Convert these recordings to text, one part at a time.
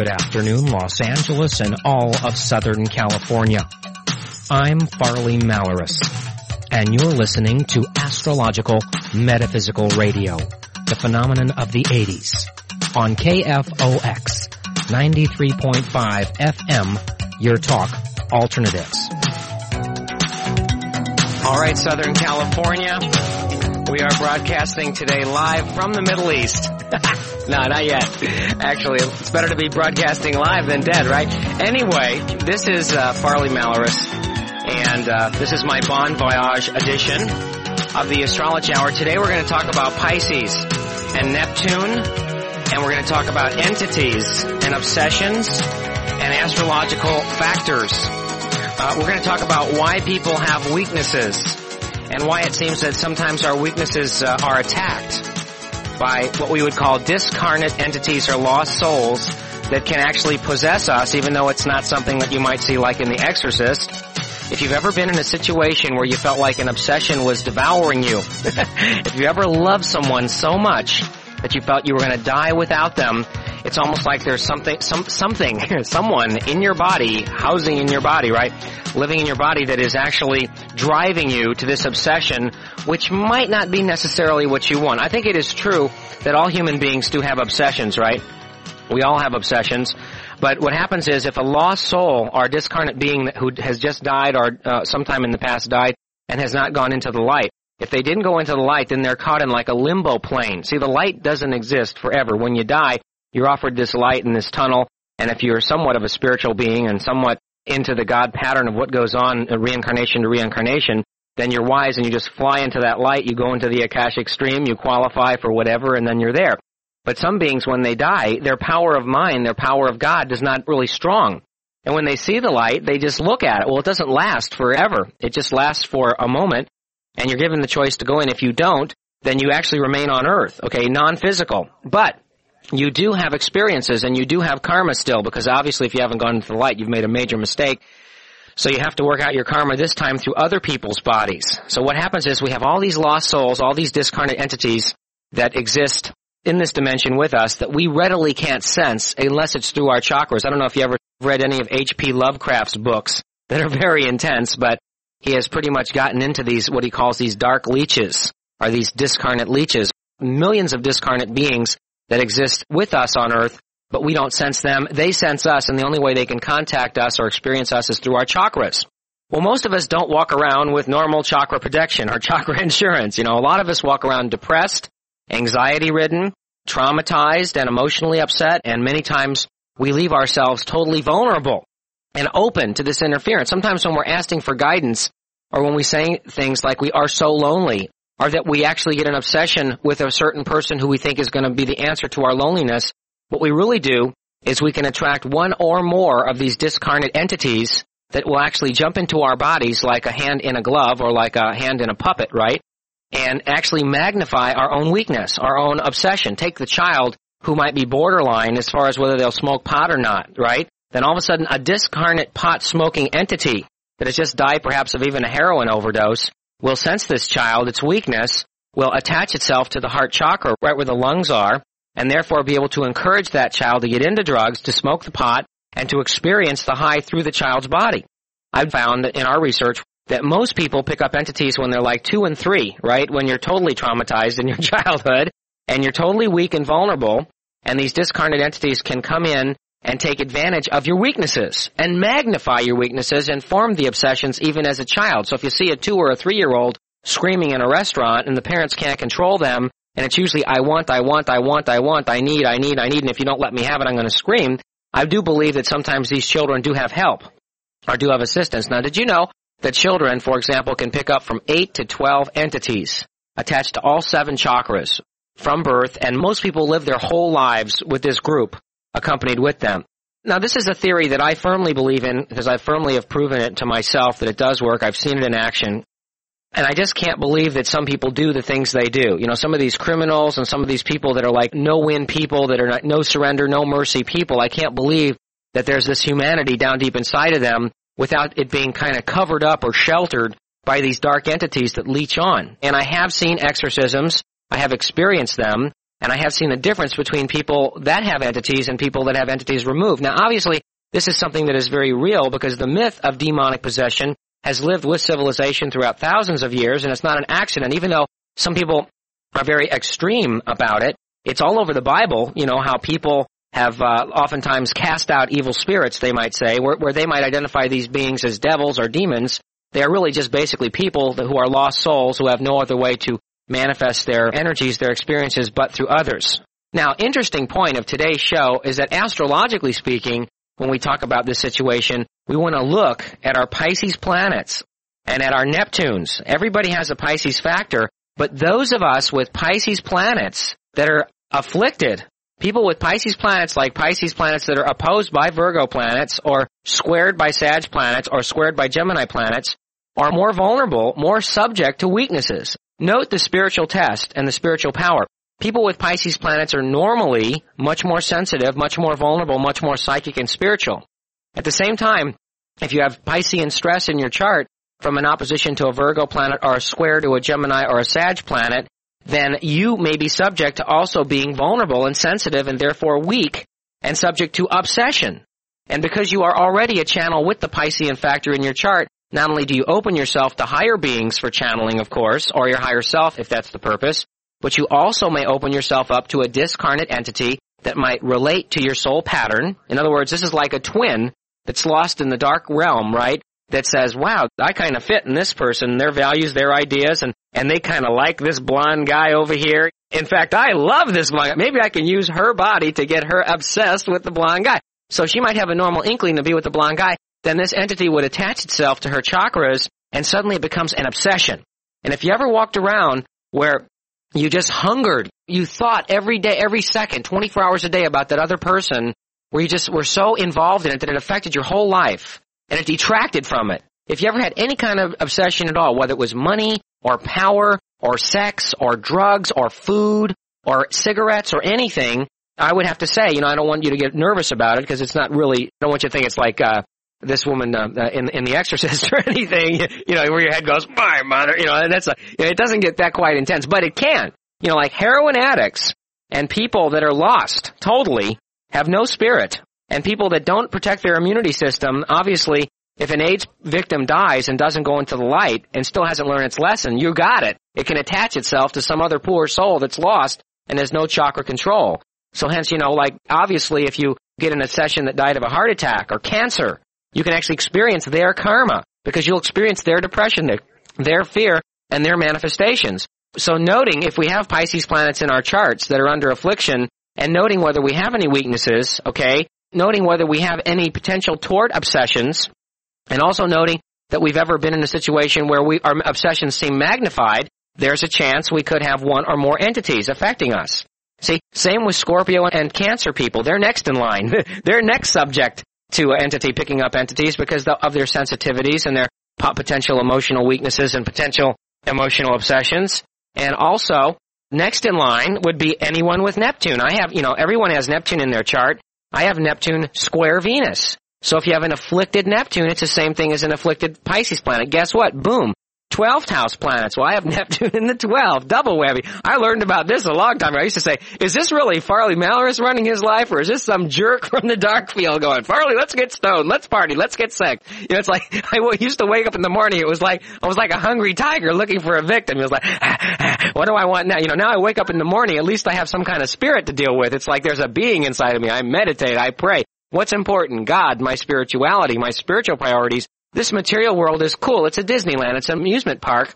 Good afternoon, Los Angeles and all of Southern California. I'm Farley Malaris, and you're listening to Astrological Metaphysical Radio, the phenomenon of the 80s, on KFOX 93.5 FM, Your Talk Alternatives. All right, Southern California. We are broadcasting today live from the Middle East. no, not yet. Actually, it's better to be broadcasting live than dead, right? Anyway, this is uh, Farley Malaris, and uh, this is my Bon Voyage edition of the Astrology Hour. Today we're going to talk about Pisces and Neptune, and we're going to talk about entities and obsessions and astrological factors. Uh, we're going to talk about why people have weaknesses and why it seems that sometimes our weaknesses uh, are attacked by what we would call discarnate entities or lost souls that can actually possess us even though it's not something that you might see like in The Exorcist. If you've ever been in a situation where you felt like an obsession was devouring you, if you ever loved someone so much that you felt you were going to die without them, it's almost like there's something, some, something, someone in your body, housing in your body, right? Living in your body that is actually driving you to this obsession, which might not be necessarily what you want. I think it is true that all human beings do have obsessions, right? We all have obsessions. But what happens is if a lost soul or discarnate being who has just died or uh, sometime in the past died and has not gone into the light, if they didn't go into the light, then they're caught in like a limbo plane. See, the light doesn't exist forever. When you die, you're offered this light in this tunnel, and if you're somewhat of a spiritual being and somewhat into the God pattern of what goes on uh, reincarnation to reincarnation, then you're wise and you just fly into that light, you go into the Akashic stream, you qualify for whatever, and then you're there. But some beings, when they die, their power of mind, their power of God is not really strong. And when they see the light, they just look at it. Well, it doesn't last forever. It just lasts for a moment, and you're given the choice to go in. If you don't, then you actually remain on earth, okay, non-physical. But you do have experiences and you do have karma still because obviously if you haven't gone into the light, you've made a major mistake. So you have to work out your karma this time through other people's bodies. So what happens is we have all these lost souls, all these discarnate entities that exist in this dimension with us that we readily can't sense unless it's through our chakras. I don't know if you ever read any of H.P. Lovecraft's books that are very intense, but he has pretty much gotten into these, what he calls these dark leeches, or these discarnate leeches. Millions of discarnate beings that exist with us on earth, but we don't sense them. They sense us, and the only way they can contact us or experience us is through our chakras. Well, most of us don't walk around with normal chakra protection or chakra insurance. You know, a lot of us walk around depressed, anxiety ridden, traumatized, and emotionally upset, and many times we leave ourselves totally vulnerable and open to this interference. Sometimes when we're asking for guidance, or when we say things like we are so lonely, or that we actually get an obsession with a certain person who we think is going to be the answer to our loneliness, what we really do is we can attract one or more of these discarnate entities that will actually jump into our bodies like a hand in a glove or like a hand in a puppet, right? And actually magnify our own weakness, our own obsession. Take the child who might be borderline as far as whether they'll smoke pot or not, right? Then all of a sudden a discarnate pot smoking entity that has just died perhaps of even a heroin overdose will sense this child, its weakness, will attach itself to the heart chakra right where the lungs are, and therefore be able to encourage that child to get into drugs, to smoke the pot, and to experience the high through the child's body. I've found in our research that most people pick up entities when they're like two and three, right? When you're totally traumatized in your childhood, and you're totally weak and vulnerable, and these discarnate entities can come in and take advantage of your weaknesses and magnify your weaknesses and form the obsessions even as a child. So if you see a two or a three year old screaming in a restaurant and the parents can't control them, and it's usually I want, I want, I want, I want, I need, I need, I need, and if you don't let me have it, I'm going to scream. I do believe that sometimes these children do have help or do have assistance. Now, did you know that children, for example, can pick up from 8 to 12 entities attached to all seven chakras from birth, and most people live their whole lives with this group accompanied with them. Now, this is a theory that I firmly believe in because I firmly have proven it to myself that it does work. I've seen it in action. And I just can't believe that some people do the things they do. You know, some of these criminals and some of these people that are like no-win people, that are not, no surrender, no mercy people, I can't believe that there's this humanity down deep inside of them without it being kind of covered up or sheltered by these dark entities that leech on. And I have seen exorcisms. I have experienced them. And I have seen the difference between people that have entities and people that have entities removed. Now obviously, this is something that is very real because the myth of demonic possession has lived with civilization throughout thousands of years and it's not an accident. Even though some people are very extreme about it, it's all over the Bible, you know, how people have uh, oftentimes cast out evil spirits, they might say, where, where they might identify these beings as devils or demons. They are really just basically people who are lost souls who have no other way to manifest their energies, their experiences, but through others. Now, interesting point of today's show is that astrologically speaking, when we talk about this situation, we want to look at our Pisces planets and at our Neptunes. Everybody has a Pisces factor, but those of us with Pisces planets that are afflicted People with Pisces planets, like Pisces planets that are opposed by Virgo planets, or squared by Sag planets, or squared by Gemini planets, are more vulnerable, more subject to weaknesses. Note the spiritual test and the spiritual power. People with Pisces planets are normally much more sensitive, much more vulnerable, much more psychic and spiritual. At the same time, if you have Piscean stress in your chart from an opposition to a Virgo planet or a square to a Gemini or a Sag planet, then you may be subject to also being vulnerable and sensitive and therefore weak and subject to obsession. And because you are already a channel with the Piscean factor in your chart, not only do you open yourself to higher beings for channeling, of course, or your higher self if that's the purpose, but you also may open yourself up to a discarnate entity that might relate to your soul pattern. In other words, this is like a twin that's lost in the dark realm, right? that says, wow, I kind of fit in this person, their values, their ideas, and, and they kind of like this blonde guy over here. In fact, I love this blonde guy. Maybe I can use her body to get her obsessed with the blonde guy. So she might have a normal inkling to be with the blonde guy. Then this entity would attach itself to her chakras and suddenly it becomes an obsession. And if you ever walked around where you just hungered, you thought every day, every second, 24 hours a day about that other person, where you just were so involved in it that it affected your whole life and it detracted from it. If you ever had any kind of obsession at all, whether it was money or power or sex or drugs or food or cigarettes or anything, I would have to say, you know, I don't want you to get nervous about it because it's not really, I don't want you to think it's like, uh, this woman uh, uh in in The Exorcist or anything, you know, where your head goes, my mother, you know, and that's a, it doesn't get that quite intense, but it can. You know, like heroin addicts and people that are lost totally have no spirit and people that don't protect their immunity system, obviously, if an AIDS victim dies and doesn't go into the light and still hasn't learned its lesson, you got it. It can attach itself to some other poor soul that's lost and has no chakra control. So hence, you know, like, obviously if you get in a session that died of a heart attack or cancer, you can actually experience their karma because you'll experience their depression, their, their fear, and their manifestations. So noting if we have Pisces planets in our charts that are under affliction and noting whether we have any weaknesses, okay, noting whether we have any potential toward obsessions, and also noting that we've ever been in a situation where we, our obsessions seem magnified, there's a chance we could have one or more entities affecting us. See, same with Scorpio and Cancer people. They're next in line. They're next subject to entity picking up entities because of their sensitivities and their potential emotional weaknesses and potential emotional obsessions. And also, next in line would be anyone with Neptune. I have, you know, everyone has Neptune in their chart. I have Neptune square Venus. So if you have an afflicted Neptune, it's the same thing as an afflicted Pisces planet. Guess what? Boom. 12th house planets. Well, I have Neptune in the 12th. Double whammy. I learned about this a long time ago. I used to say, is this really Farley Malaris running his life or is this some jerk from the dark field going, Farley, let's get stoned. Let's party. Let's get sick. You know, it's like, I used to wake up in the morning. It was like, I was like a hungry tiger looking for a victim. It was like, what do I want now? You know, now I wake up in the morning. At least I have some kind of spirit to deal with. It's like there's a being inside of me. I meditate. I pray. What's important? God, my spirituality, my spiritual priorities. This material world is cool. It's a Disneyland. It's an amusement park.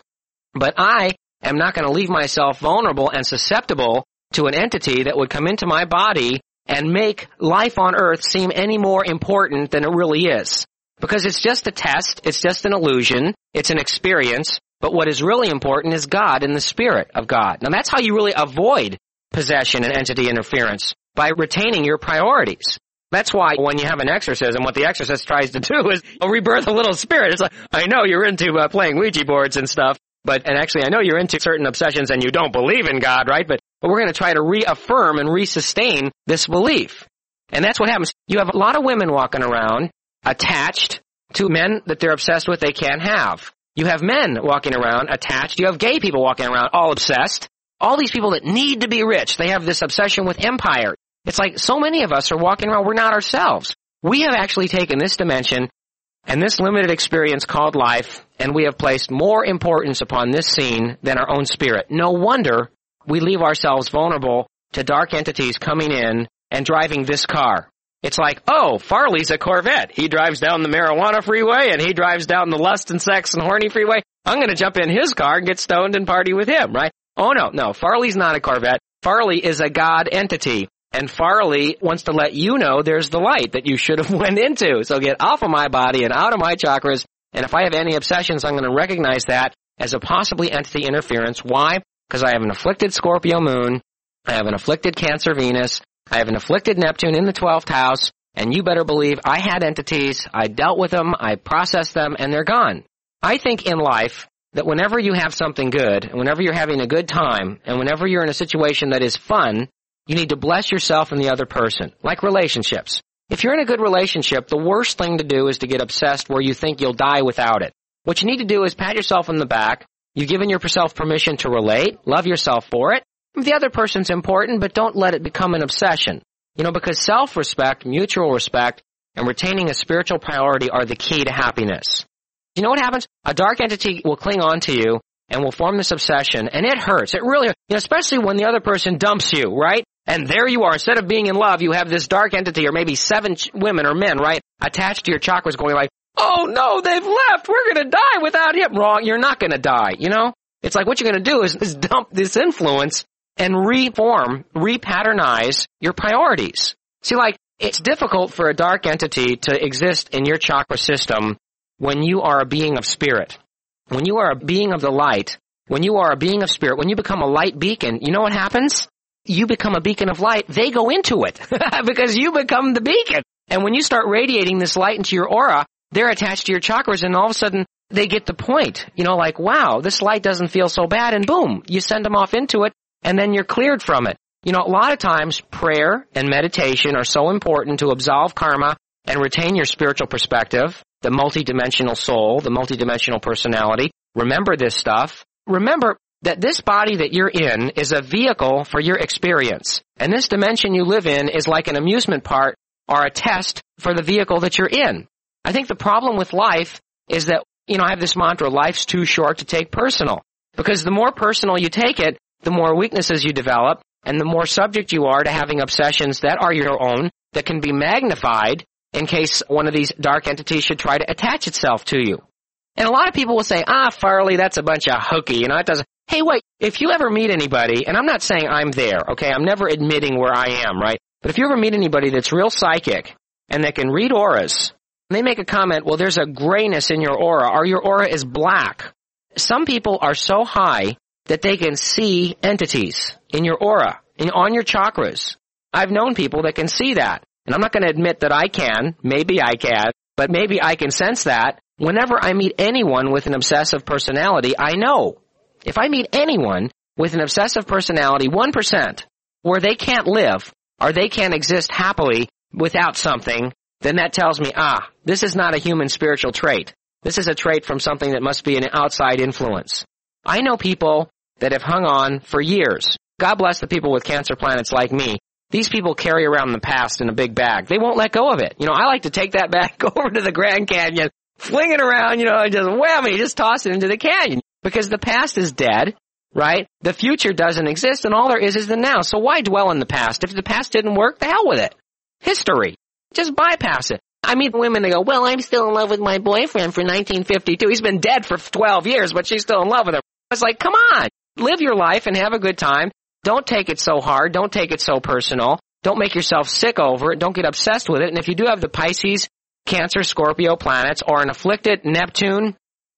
But I am not going to leave myself vulnerable and susceptible to an entity that would come into my body and make life on earth seem any more important than it really is. Because it's just a test. It's just an illusion. It's an experience. But what is really important is God and the Spirit of God. Now that's how you really avoid possession and entity interference by retaining your priorities. That's why when you have an exorcism, what the exorcist tries to do is rebirth a little spirit. It's like, I know you're into uh, playing Ouija boards and stuff, but, and actually I know you're into certain obsessions and you don't believe in God, right? But, but we're going to try to reaffirm and resustain this belief. And that's what happens. You have a lot of women walking around attached to men that they're obsessed with they can't have. You have men walking around attached. You have gay people walking around all obsessed All these people that need to be rich, they have this obsession with empire. It's like so many of us are walking around, we're not ourselves. We have actually taken this dimension and this limited experience called life, and we have placed more importance upon this scene than our own spirit. No wonder we leave ourselves vulnerable to dark entities coming in and driving this car. It's like, oh, Farley's a Corvette. He drives down the marijuana freeway and he drives down the lust and sex and horny freeway. I'm going to jump in his car and get stoned and party with him, right? Oh no, no, Farley's not a Corvette. Farley is a God entity. And Farley wants to let you know there's the light that you should have went into. So get off of my body and out of my chakras. And if I have any obsessions, I'm going to recognize that as a possibly entity interference. Why? Because I have an afflicted Scorpio moon. I have an afflicted Cancer Venus. I have an afflicted Neptune in the 12th house, and you better believe I had entities, I dealt with them, I processed them, and they're gone. I think in life that whenever you have something good, and whenever you're having a good time, and whenever you're in a situation that is fun, you need to bless yourself and the other person, like relationships. If you're in a good relationship, the worst thing to do is to get obsessed where you think you'll die without it. What you need to do is pat yourself on the back. You've given yourself permission to relate, love yourself for it, the other person's important, but don't let it become an obsession. You know, because self-respect, mutual respect, and retaining a spiritual priority are the key to happiness. You know what happens? A dark entity will cling on to you and will form this obsession, and it hurts. It really, you know, especially when the other person dumps you, right? And there you are. Instead of being in love, you have this dark entity, or maybe seven ch- women or men, right, attached to your chakras, going like, "Oh no, they've left. We're gonna die without him." Wrong. You're not gonna die. You know. It's like what you're gonna do is, is dump this influence and reform, repatternize your priorities. See, like, it's difficult for a dark entity to exist in your chakra system when you are a being of spirit. When you are a being of the light, when you are a being of spirit, when you become a light beacon, you know what happens? You become a beacon of light, they go into it because you become the beacon. And when you start radiating this light into your aura, they're attached to your chakras and all of a sudden they get the point. You know, like, wow, this light doesn't feel so bad and boom, you send them off into it and then you're cleared from it. You know, a lot of times prayer and meditation are so important to absolve karma and retain your spiritual perspective, the multidimensional soul, the multidimensional personality. Remember this stuff. Remember that this body that you're in is a vehicle for your experience. And this dimension you live in is like an amusement park or a test for the vehicle that you're in. I think the problem with life is that, you know, I have this mantra, life's too short to take personal. Because the more personal you take it, the more weaknesses you develop and the more subject you are to having obsessions that are your own that can be magnified in case one of these dark entities should try to attach itself to you. And a lot of people will say, ah, Farley, that's a bunch of hooky, you know, it doesn't, hey, wait, if you ever meet anybody, and I'm not saying I'm there, okay, I'm never admitting where I am, right? But if you ever meet anybody that's real psychic and that can read auras, and they make a comment, well, there's a grayness in your aura, or your aura is black. Some people are so high that they can see entities in your aura, in, on your chakras. I've known people that can see that. And I'm not going to admit that I can. Maybe I can. But maybe I can sense that. Whenever I meet anyone with an obsessive personality, I know. If I meet anyone with an obsessive personality, 1%, where they can't live, or they can't exist happily without something, then that tells me, ah, this is not a human spiritual trait. This is a trait from something that must be an outside influence. I know people that have hung on for years. God bless the people with cancer planets like me. These people carry around the past in a big bag. They won't let go of it. You know, I like to take that bag over to the Grand Canyon, fling it around, you know, just whammy, just toss it into the canyon. Because the past is dead, right? The future doesn't exist and all there is is the now. So why dwell in the past? If the past didn't work, the hell with it. History. Just bypass it. I meet women that go, well, I'm still in love with my boyfriend for 1952. He's been dead for 12 years, but she's still in love with him. It's like, come on live your life and have a good time. Don't take it so hard. Don't take it so personal. Don't make yourself sick over it. Don't get obsessed with it. And if you do have the Pisces, Cancer, Scorpio planets, or an afflicted Neptune,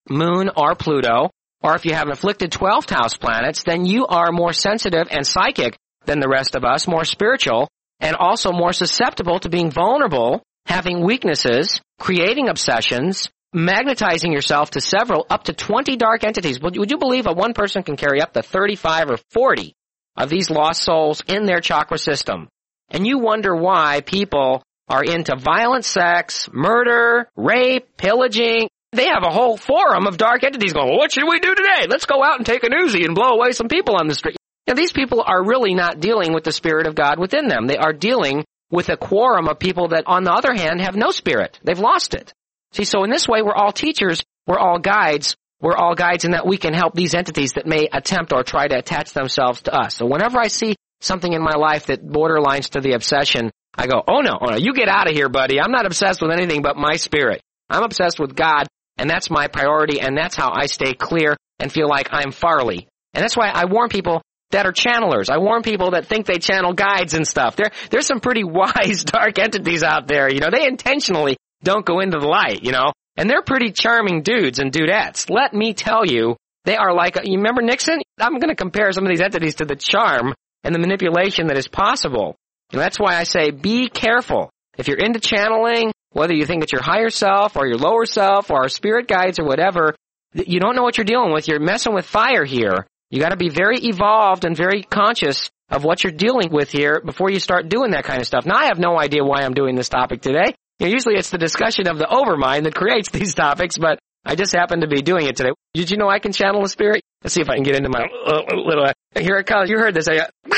Moon, or Pluto, or if you have afflicted 12th house planets, then you are more sensitive and psychic than the rest of us, more spiritual, and also more susceptible to being vulnerable, having weaknesses, creating obsessions, magnetizing yourself to several, up to 20 dark entities. Would, you believe a one person can carry up to 35 or 40 of these lost souls in their chakra system? And you wonder why people are into violent sex, murder, rape, pillaging. They have a whole forum of dark entities going, well, what should we do today? Let's go out and take an Uzi and blow away some people on the street. Now these people are really not dealing with the Spirit of God within them. They are dealing with a quorum of people that on the other hand have no Spirit. They've lost it. See, so in this way we're all teachers, we're all guides, we're all guides in that we can help these entities that may attempt or try to attach themselves to us. So whenever I see something in my life that borderlines to the obsession, I go, oh no, oh no, you get out of here, buddy. I'm not obsessed with anything but my spirit. I'm obsessed with God, and that's my priority, and that's how I stay clear and feel like I'm Farley. And that's why I warn people that are channelers. I warn people that think they channel guides and stuff. There, there's some pretty wise dark entities out there. You know, they intentionally don't go into the light, you know, and they're pretty charming dudes and dudettes. Let me tell you, they are like, you remember Nixon? I'm going to compare some of these entities to the charm and the manipulation that is possible. And that's why I say be careful. If you're into channeling, whether you think it's your higher self or your lower self or our spirit guides or whatever, you don't know what you're dealing with. You're messing with fire here. You gotta be very evolved and very conscious of what you're dealing with here before you start doing that kind of stuff. Now I have no idea why I'm doing this topic today. You know, usually it's the discussion of the overmind that creates these topics, but I just happen to be doing it today. Did you know I can channel a spirit? Let's see if I can get into my uh, little, uh, here it comes. You heard this. I,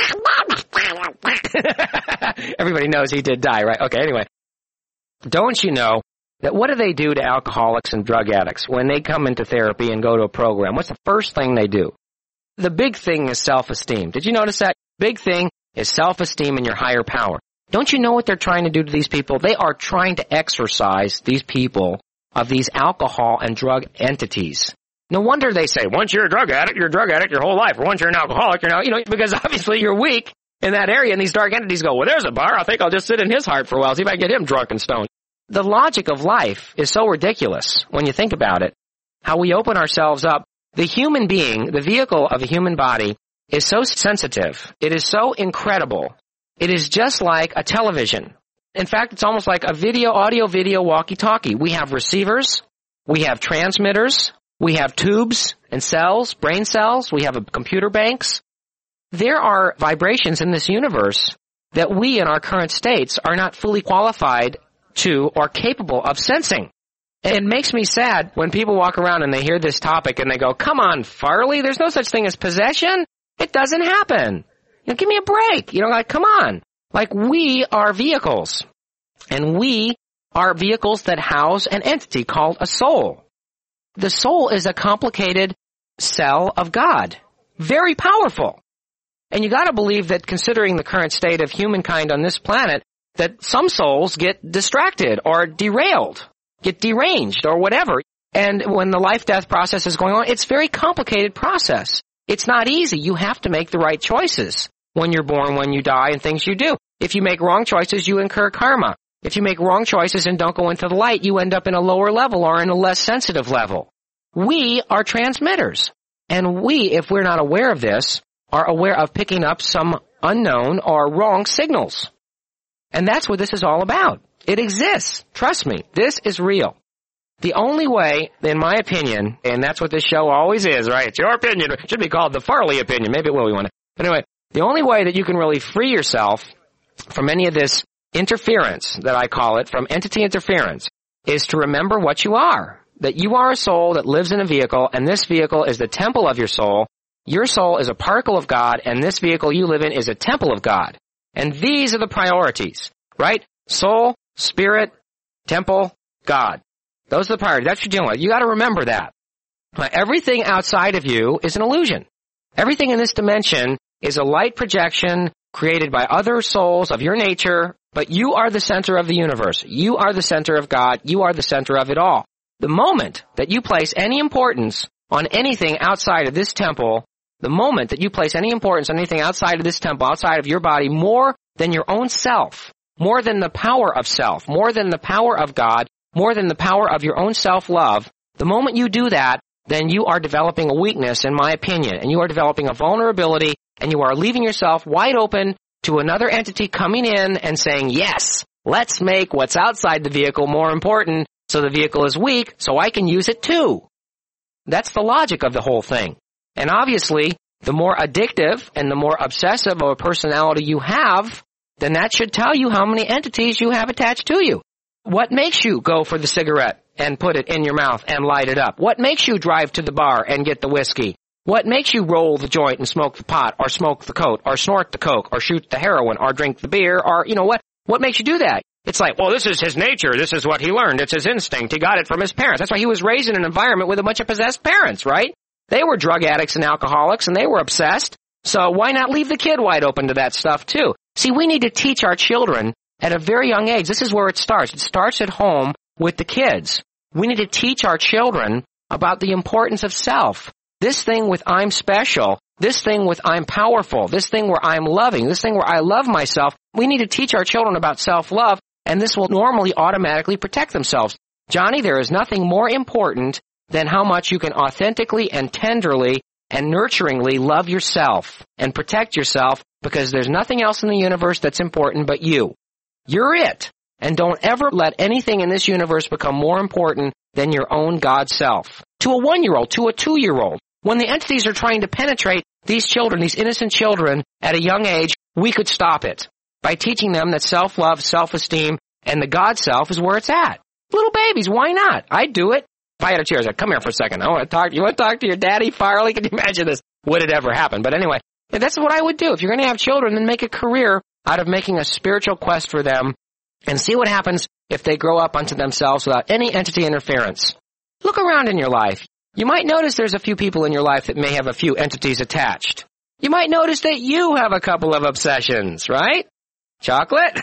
Everybody knows he did die, right? Okay, anyway. Don't you know that what do they do to alcoholics and drug addicts when they come into therapy and go to a program? What's the first thing they do? The big thing is self-esteem. Did you notice that? Big thing is self-esteem and your higher power. Don't you know what they're trying to do to these people? They are trying to exorcise these people of these alcohol and drug entities. No wonder they say, once you're a drug addict, you're a drug addict your whole life. Or once you're an alcoholic, you're now, you know, because obviously you're weak in that area and these dark entities go, well, there's a bar. I think I'll just sit in his heart for a while, see if I can get him drunk and stoned. The logic of life is so ridiculous when you think about it. How we open ourselves up. The human being, the vehicle of a human body, is so sensitive. It is so incredible. It is just like a television. In fact, it's almost like a video, audio, video, walkie-talkie. We have receivers. We have transmitters. We have tubes and cells, brain cells. We have computer banks. There are vibrations in this universe that we in our current states are not fully qualified to or capable of sensing. It makes me sad when people walk around and they hear this topic and they go, come on, Farley, there's no such thing as possession. It doesn't happen. You know, give me a break. You know, like, come on. Like, we are vehicles. And we are vehicles that house an entity called a soul. The soul is a complicated cell of God. Very powerful. And you gotta believe that considering the current state of humankind on this planet, that some souls get distracted or derailed, get deranged or whatever. And when the life-death process is going on, it's a very complicated process. It's not easy. You have to make the right choices when you're born, when you die, and things you do. If you make wrong choices, you incur karma. If you make wrong choices and don't go into the light, you end up in a lower level or in a less sensitive level. We are transmitters. And we, if we're not aware of this, are aware of picking up some unknown or wrong signals. And that's what this is all about. It exists. Trust me. This is real. The only way, in my opinion, and that's what this show always is, right? It's your opinion. It should be called the Farley opinion. Maybe it will be one. But anyway, the only way that you can really free yourself from any of this interference that I call it, from entity interference, is to remember what you are. That you are a soul that lives in a vehicle, and this vehicle is the temple of your soul, your soul is a particle of God, and this vehicle you live in is a temple of God. And these are the priorities, right? Soul, spirit, temple, God. Those are the priorities. That's what you're dealing with. You gotta remember that. Everything outside of you is an illusion. Everything in this dimension is a light projection created by other souls of your nature, but you are the center of the universe. You are the center of God. You are the center of it all. The moment that you place any importance on anything outside of this temple, the moment that you place any importance on anything outside of this temple, outside of your body, more than your own self, more than the power of self, more than the power of God, more than the power of your own self-love, the moment you do that, then you are developing a weakness, in my opinion, and you are developing a vulnerability, and you are leaving yourself wide open to another entity coming in and saying, yes, let's make what's outside the vehicle more important so the vehicle is weak so I can use it too. That's the logic of the whole thing. And obviously, the more addictive and the more obsessive of a personality you have, then that should tell you how many entities you have attached to you. What makes you go for the cigarette and put it in your mouth and light it up? What makes you drive to the bar and get the whiskey What makes you roll the joint and smoke the pot, or smoke the coat, or snort the coke, or shoot the heroin, or drink the beer, or, you know what? What makes you do that? It's like, well, this is his nature. This is what he learned. It's his instinct. He got it from his parents. That's why he was raised in an environment with a bunch of possessed parents, right? They were drug addicts and alcoholics and they were obsessed. So why not leave the kid wide open to that stuff too? See, we need to teach our children at a very young age. This is where it starts. It starts at home with the kids. We need to teach our children about the importance of self. This thing with I'm special, this thing with I'm powerful, this thing where I'm loving, this thing where I love myself. We need to teach our children about self-love and this will normally automatically protect themselves. Johnny, there is nothing more important than how much you can authentically and tenderly and nurturingly love yourself and protect yourself because there's nothing else in the universe that's important but you. You're it. And don't ever let anything in this universe become more important than your own God self. To a one-year-old, to a two-year-old. When the entities are trying to penetrate these children, these innocent children, at a young age, we could stop it by teaching them that self-love, self-esteem, and the God self is where it's at. Little babies, why not? I'd do it. If I had a chair, I'd come here for a second. I want to talk. You want to talk to your daddy, Farley? Can you imagine this? Would it ever happen? But anyway, that's what I would do. If you're going to have children, then make a career out of making a spiritual quest for them and see what happens if they grow up unto themselves without any entity interference. Look around in your life. You might notice there's a few people in your life that may have a few entities attached. You might notice that you have a couple of obsessions, right? Chocolate?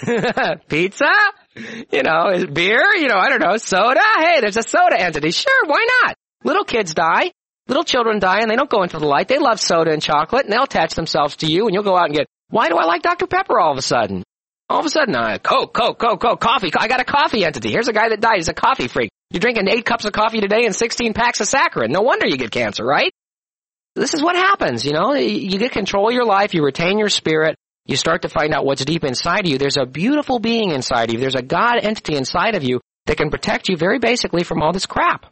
Pizza? You know, beer? You know, I don't know, soda? Hey, there's a soda entity. Sure, why not? Little kids die. Little children die and they don't go into the light. They love soda and chocolate and they'll attach themselves to you and you'll go out and get, why do I like Dr. Pepper all of a sudden? All of a sudden, uh, Coke, Coke, Coke, Coke, coffee. I got a coffee entity. Here's a guy that died. He's a coffee freak. You're drinking eight cups of coffee today and 16 packs of saccharin. No wonder you get cancer, right? This is what happens, you know? You get control of your life, you retain your spirit, you start to find out what's deep inside of you. There's a beautiful being inside of you. There's a God entity inside of you that can protect you very basically from all this crap.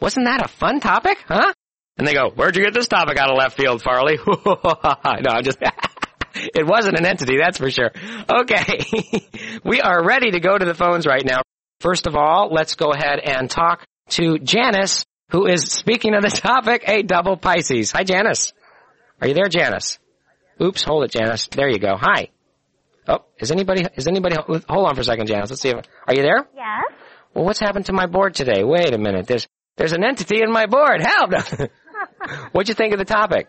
Wasn't that a fun topic, huh? And they go, where'd you get this topic out of left field, Farley? no, I'm just, it wasn't an entity, that's for sure. Okay. we are ready to go to the phones right now. First of all, let's go ahead and talk to Janice, who is speaking of the topic, a double Pisces. Hi, Janice. Are you there, Janice? Oops, hold it, Janice. There you go. Hi. Oh, is anybody, is anybody, hold on for a second, Janice. Let's see if, are you there? Yes. Well, what's happened to my board today? Wait a minute. There's, there's an entity in my board. Help! What'd you think of the topic?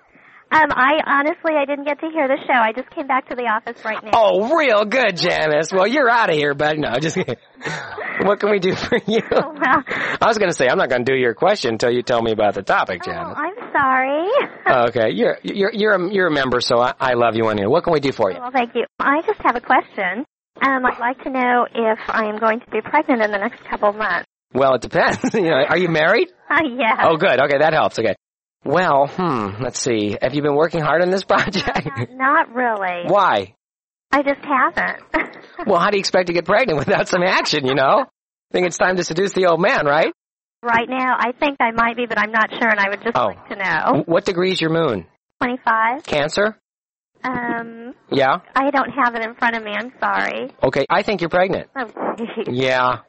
Um, I honestly, I didn't get to hear the show. I just came back to the office right now. Oh, real good, Janice. Well, you're out of here, but no, just what can we do for you? Oh, well. I was going to say I'm not going to do your question until you tell me about the topic, Oh, Janice. I'm sorry. Oh, okay, you're you're you're a, you're a member, so I, I love you anyway. What can we do for you? well, thank you. I just have a question. Um, I'd like to know if I am going to be pregnant in the next couple of months. Well, it depends. you know, are you married? Uh, yeah. Oh, good. Okay, that helps. Okay. Well, hmm. Let's see. Have you been working hard on this project? Not really. Why? I just haven't. Well, how do you expect to get pregnant without some action? You know. I think it's time to seduce the old man, right? right now, I think I might be, but I'm not sure, and I would just Oh. like to know. What degree is your moon? 25. Cancer? Um, Yeah. I don't have it in front of me. I'm sorry. Okay. I think you're pregnant. Oh, Yeah.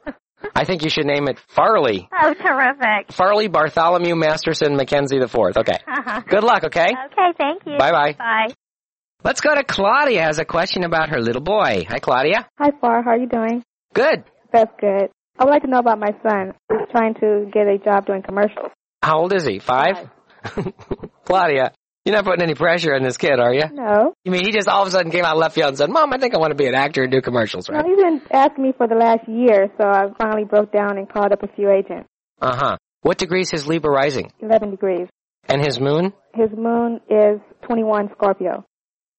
I think you should name it Farley. oh terrific. Farley Bartholomew Masterson Mackenzie the Fourth. Okay. Uh-huh. Good luck. Okay. Okay, thank you. Bye bye. Bye. Let's go to Claudia. Has a question about her little boy. Hi, Claudia. Hi, Far. How are you doing? Good. That's good. I would like to know about my son. He's trying to get a job doing commercials. How old is he? Five. Claudia, you're not putting any pressure on this kid, are you? No. You mean he just all of a sudden came out of left field and said, "Mom, I think I want to be an actor and do commercials." No, Right? he's been asking me for the last year, so I finally broke down and called up a few agents. Uh huh. What degree is his Libra rising 11 degrees. and his moon? His moon is 21 Scorpio.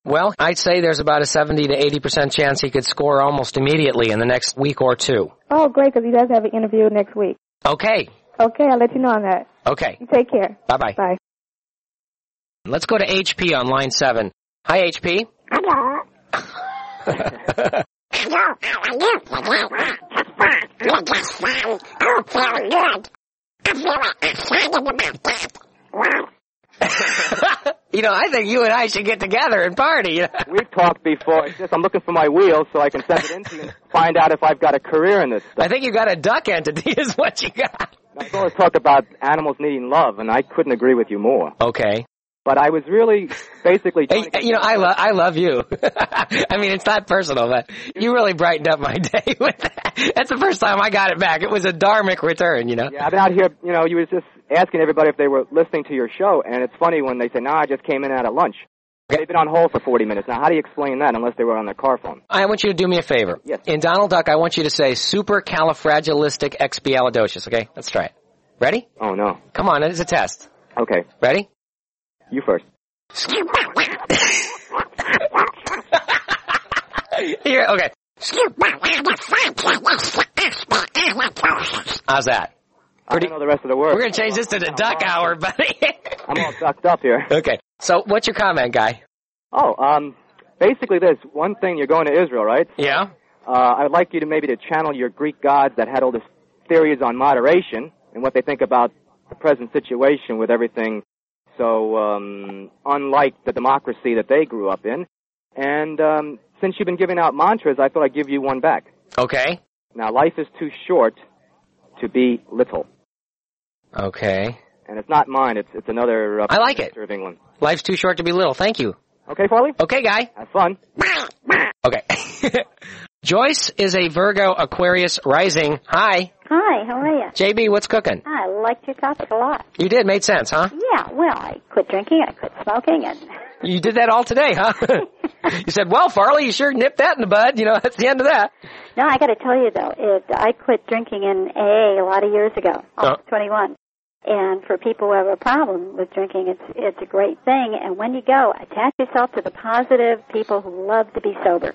Well, I'd say there's about a 70 to 80 percent chance he could score almost immediately in the next week or two. Oh, great, because he does have an interview next week. Okay. Okay, I'll let you know on that. Okay. You take care. Bye bye bye. Let's go to HP on line seven. Hi, HP. Hello. Hello, how are you today? You just sound oh very good. I feel excited about that. Wow. you know, I think you and I should get together and party. We've talked before. It's just I'm looking for my wheel so I can send it into you and find out if I've got a career in this stuff. I think you've got a duck entity is what you got. You always talked about animals needing love, and I couldn't agree with you more. Okay. But I was really basically. hey, you know, I love I love you. I mean, it's not personal, but you really brightened up my day with that. That's the first time I got it back. It was a dharmic return, you know. Yeah, I've been out here. You know, you was just asking everybody if they were listening to your show, and it's funny when they say, "No, I just came in out at lunch." They've been on hold for 40 minutes. Now, how do you explain that unless they were on their car phone? I want you to do me a favor. Yes. In Donald Duck, I want you to say supercalifragilisticexpialidocious. Okay, let's try it. Ready? Oh no. Come on, it's a test. Okay, Ready? You first. Here, okay. How's that? I don't know the rest of the words. We're gonna change this to the duck hour, buddy. I'm all sucked up here. okay. So, what's your comment, guy? Oh, um, basically this. One thing, you're going to Israel, right? Yeah. Uh, I'd like you to maybe to channel your Greek gods that had all these theories on moderation and what they think about the present situation with everything so um, unlike the democracy that they grew up in. And um, since you've been giving out mantras, I thought I'd give you one back. Okay. Now, life is too short to be little, Okay. and it's not mine. It's it's another. Uh, I like it. Of England. Life's too short to be little. Thank you. Okay, Farley. Okay, guy. Have fun. Okay. Joyce is a Virgo Aquarius rising. Hi. Hi, how are you? JB, what's cooking? I liked your topic a lot. You did. Made sense, huh? Yeah, well, I quit drinking, I quit smoking, and You did that all today, huh? you said, well, Farley, you sure nipped that in the bud. You know, that's the end of that. no, I got to tell you though, it, I quit drinking in AA a lot of years ago, oh. almost 21. And for people who have a problem with drinking, it's it's a great thing. And when you go, attach yourself to the positive people who love to be sober,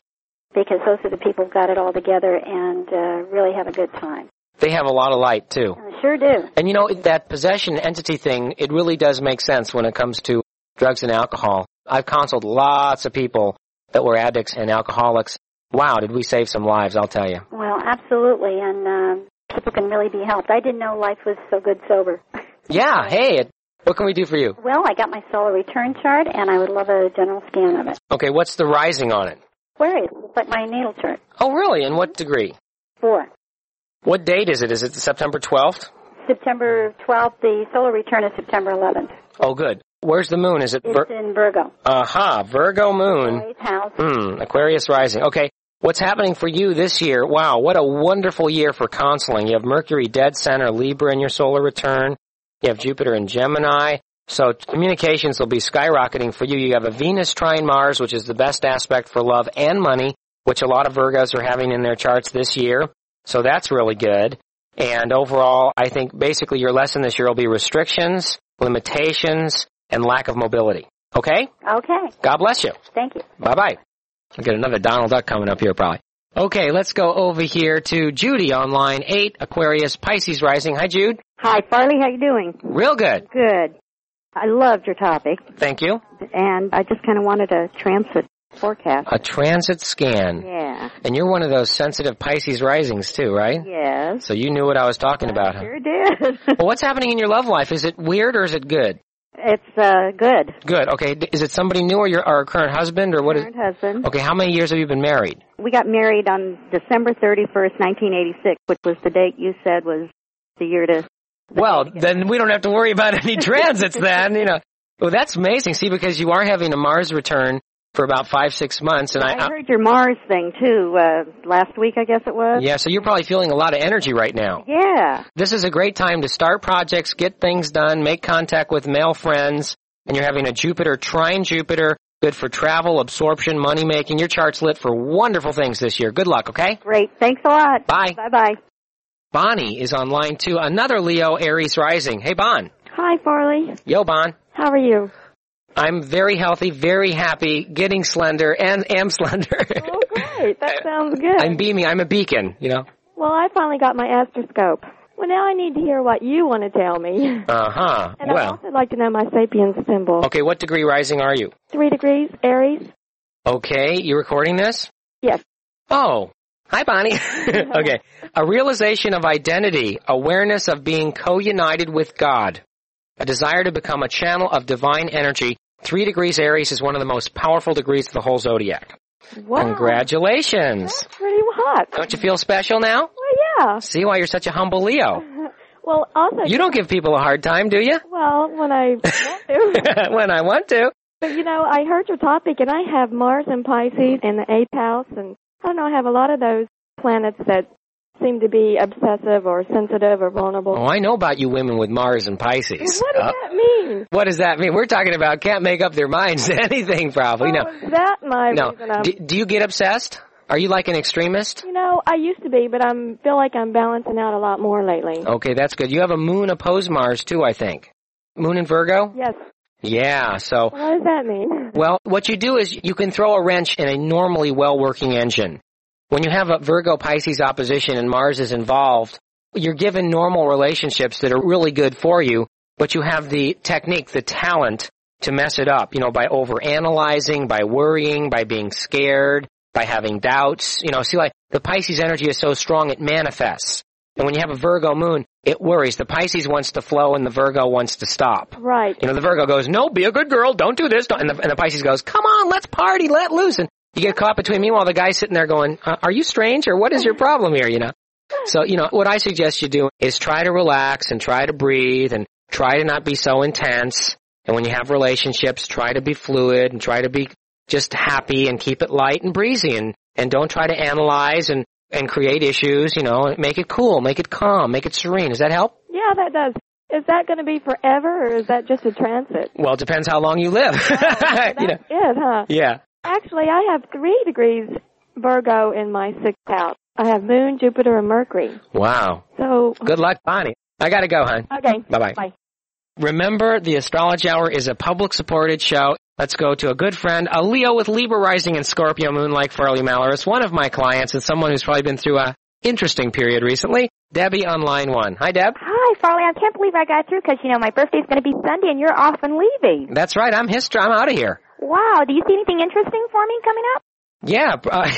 because those are the people who got it all together and uh, really have a good time. They have a lot of light, too. They sure do. And you know, that possession entity thing, it really does make sense when it comes to drugs and alcohol. I've counseled lots of people that were addicts and alcoholics. Wow, did we save some lives, I'll tell you. Well, absolutely, and um, people can really be helped. I didn't know life was so good sober. Yeah, hey, it, what can we do for you? Well, I got my solar return chart, and I would love a general scan of it. Okay, what's the rising on it? It? Like my natal chart. Oh, really? In what degree? Four. What date is it? Is it September 12th? September 12th. The solar return is September 11th. Oh, good. Where's the moon? Is it It's in Virgo. Aha, Virgo moon. Eighth house. Hmm, Aquarius rising. Okay, what's happening for you this year? Wow, what a wonderful year for counseling. You have Mercury dead center, Libra in your solar return. You have Jupiter in Gemini. So communications will be skyrocketing for you. You have a Venus trine Mars, which is the best aspect for love and money, which a lot of Virgos are having in their charts this year. So that's really good. And overall, I think basically your lesson this year will be restrictions, limitations, and lack of mobility. Okay? Okay. God bless you. Thank you. Bye bye. I'll get another Donald Duck coming up here probably. Okay, let's go over here to Judy on line eight, Aquarius Pisces rising. Hi Jude. Hi, Farley. How you doing? Real good. Good. I loved your topic, Thank you. and I just kind of wanted a transit forecast. A transit scan. Yeah. And you're one of those sensitive Pisces risings too, right? Yes. So you knew what I was talking about. Huh? Sure did. Well, what's happening in your love life? Is it weird or is it good? it's uh good. Good. Okay. Is it somebody new or your our current husband or what is? Current husband. Okay. How many years have you been married? We got married on December 31st, 1986, which was the date you said was the year to. Well, then we don't have to worry about any transits then, you know. Well, that's amazing. See, because you are having a Mars return for about five, six months, and I, I heard your Mars thing too uh last week, I guess it was. yeah, so you're probably feeling a lot of energy right now. Yeah. This is a great time to start projects, get things done, make contact with male friends, and you're having a Jupiter trine Jupiter, good for travel, absorption, money making. Your chart's lit for wonderful things this year. Good luck, okay? Great. Thanks a lot. Bye. Bye bye. Bonnie is on line two, another Leo Aries rising. Hey, Bon. Hi, Farley. Yo, Bon. How are you? I'm very healthy, very happy, getting slender, and am slender. Oh, great. That sounds good. I'm beaming. I'm a beacon, you know. Well, I finally got my astroscope. Well, now I need to hear what you want to tell me. Uh huh. And I'd also like to know my Sabian symbol. okay. What degree rising are you? Three degrees, Aries? Okay, you recording this? Yes. Oh, hi, Bonnie. okay, a realization of identity, awareness of being co-united with God, a desire to become a channel of divine energy. Three degrees Aries is one of the most powerful degrees of the whole zodiac. Wow. Congratulations! That's pretty hot. Don't you feel special now? Well, yeah. See why you're such a humble Leo. Well, also, You don't give people a hard time, do you? well, when I want to. when I want to. But you know, I heard your topic, and I have Mars and Pisces in the eighth house, and I don't know, I have a lot of those planets that seem to be obsessive or sensitive or vulnerable. Oh, I know about you women with Mars and Pisces. what does Uh, that mean? what does that mean? We're talking about can't make up their minds to anything, probably. Oh, No, is that my no. Do, do you get obsessed? Are you like an extremist? you know, I used to be, but I'm feel like I'm balancing out a lot more lately. Okay, that's good. You have a moon opposed Mars too, I think. Moon in Virgo? Yes. Yeah, so, What does that mean? well, what you do is you can throw a wrench in a normally well-working engine. When you have a Virgo Pisces opposition and Mars is involved, you're given normal relationships that are really good for you, but you have the technique, the talent to mess it up, you know, by overanalyzing, by worrying, by being scared, by having doubts. You know, see like the Pisces energy is so strong it manifests. And when you have a Virgo moon, it worries. The Pisces wants to flow and the Virgo wants to stop. Right. You know, the Virgo goes, no, be a good girl, don't do this. Don't. And, the, and the Pisces goes, come on, let's party, let loose. And you get caught between. Meanwhile, the guy's sitting there going, uh, are you strange or what is your problem here, you know? So, you know, what I suggest you do is try to relax and try to breathe and try to not be so intense. And when you have relationships, try to be fluid and try to be just happy and keep it light and breezy and, and don't try to analyze and, and create issues, you know, make it cool, make it calm, make it serene. Does that help? Yeah, that does. Is that going to be forever, or is that just a transit? Well, it depends how long you live. Oh, that's you know, it, huh? yeah. Actually, I have three degrees Virgo in my sixth house. I have Moon, Jupiter, and Mercury. Wow. So, Good luck, Bonnie. I gotta go, hon. okay. Bye-bye. Bye. Remember, the Astrology Hour is a public supported show. Let's go to a good friend, a Leo with Libra rising and Scorpio moon like Farley Malaris, one of my clients and someone who's probably been through a interesting period recently. Debbie on line one. Hi, Deb. Hi, Farley. I can't believe I got through because you know my birthday's going to be Sunday and you're off and leaving. That's right. I'm history. I'm out of here. Wow. Do you see anything interesting for me coming up? Yeah, uh,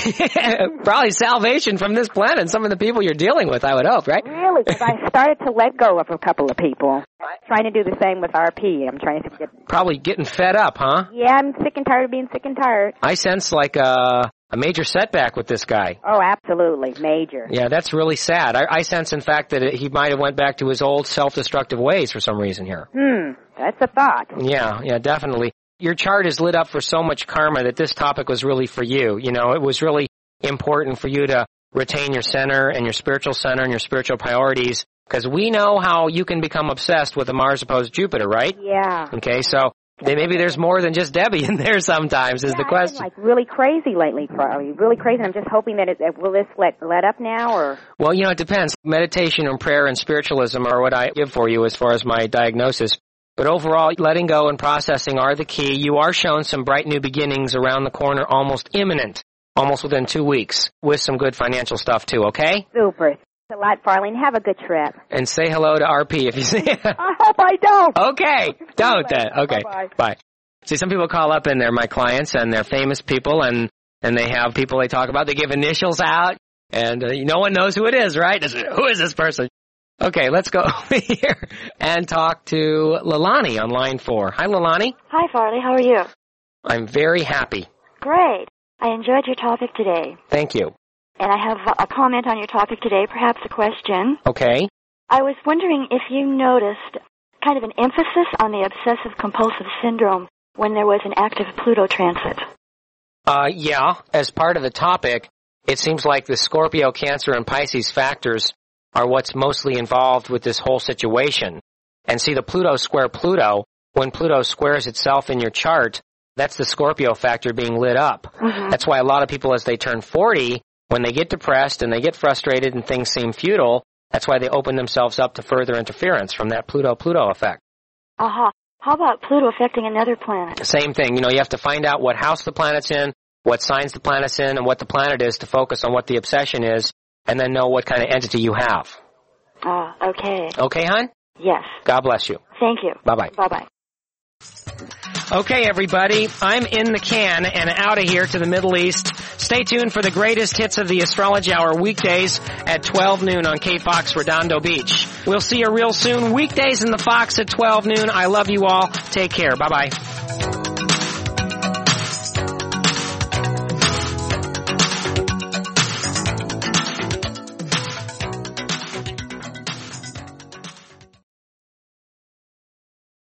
probably salvation from this planet and some of the people you're dealing with, I would hope, right? Really? Because I started to let go of a couple of people. Trying to do the same with RP. I'm trying to get. Probably getting fed up, huh? Yeah, I'm sick and tired of being sick and tired. I sense like a, a major setback with this guy. Oh, absolutely, major. Yeah, that's really sad. I, I sense, in fact, that it, he might have went back to his old self-destructive ways for some reason here. Hmm. That's a thought. Yeah, yeah, definitely. Your chart is lit up for so much karma that this topic was really for you. You know, it was really important for you to retain your center and your spiritual center and your spiritual priorities because we know how you can become obsessed with a Mars opposed Jupiter, right? Yeah. Okay, so then maybe there's more than just Debbie in there sometimes is yeah, the question. I've been, like really crazy lately, Farley. Really crazy. I'm just hoping that it that will this let let up now or. Well, you know, it depends. Meditation and prayer and spiritualism are what I give for you as far as my diagnosis. But overall, letting go and processing are the key. You are shown some bright new beginnings around the corner, almost imminent, almost within two weeks, with some good financial stuff too, okay? Super. Thanks a lot, Farley, and have a good trip. And say hello to RP if you see it. I hope I don't. okay. Don't then. Okay. Bye-bye. Bye. See, some people call up and they're my clients and they're famous people and, and they have people they talk about. They give initials out and uh, no one knows who it is, right? Who is this person? Okay, let's go over here and talk to Lalani on line four. Hi, Lalani. Hi, Farley. How are you? I'm very happy. Great. I enjoyed your topic today. Thank you. And I have a comment on your topic today, perhaps a question. Okay. I was wondering if you noticed kind of an emphasis on the obsessive compulsive syndrome when there was an active Pluto transit. Uh, yeah, as part of the topic, it seems like the Scorpio, Cancer, and Pisces factors are what's mostly involved with this whole situation. And see, the Pluto square Pluto, when Pluto squares itself in your chart, that's the Scorpio factor being lit up. Mhm. That's why a lot of people, as they turn 40, when they get depressed and they get frustrated and things seem futile, that's why they open themselves up to further interference from that Pluto-Pluto effect. Aha. How about Pluto affecting another planet? Same thing. You know, you have to find out what house the planet's in, what signs the planet's in, and what the planet is to focus on what the obsession is, and then know what kind of entity you have. Ah, okay. Okay, hon? Yes. God bless you. Thank you. Bye-bye. Bye-bye. Okay, everybody, I'm in the can and out of here to the Middle East. Stay tuned for the greatest hits of the Astrology Hour weekdays at 12 noon on K-Fox Redondo Beach. We'll see you real soon. Weekdays in the Fox at 12 noon. I love you all. Take care. Bye-bye.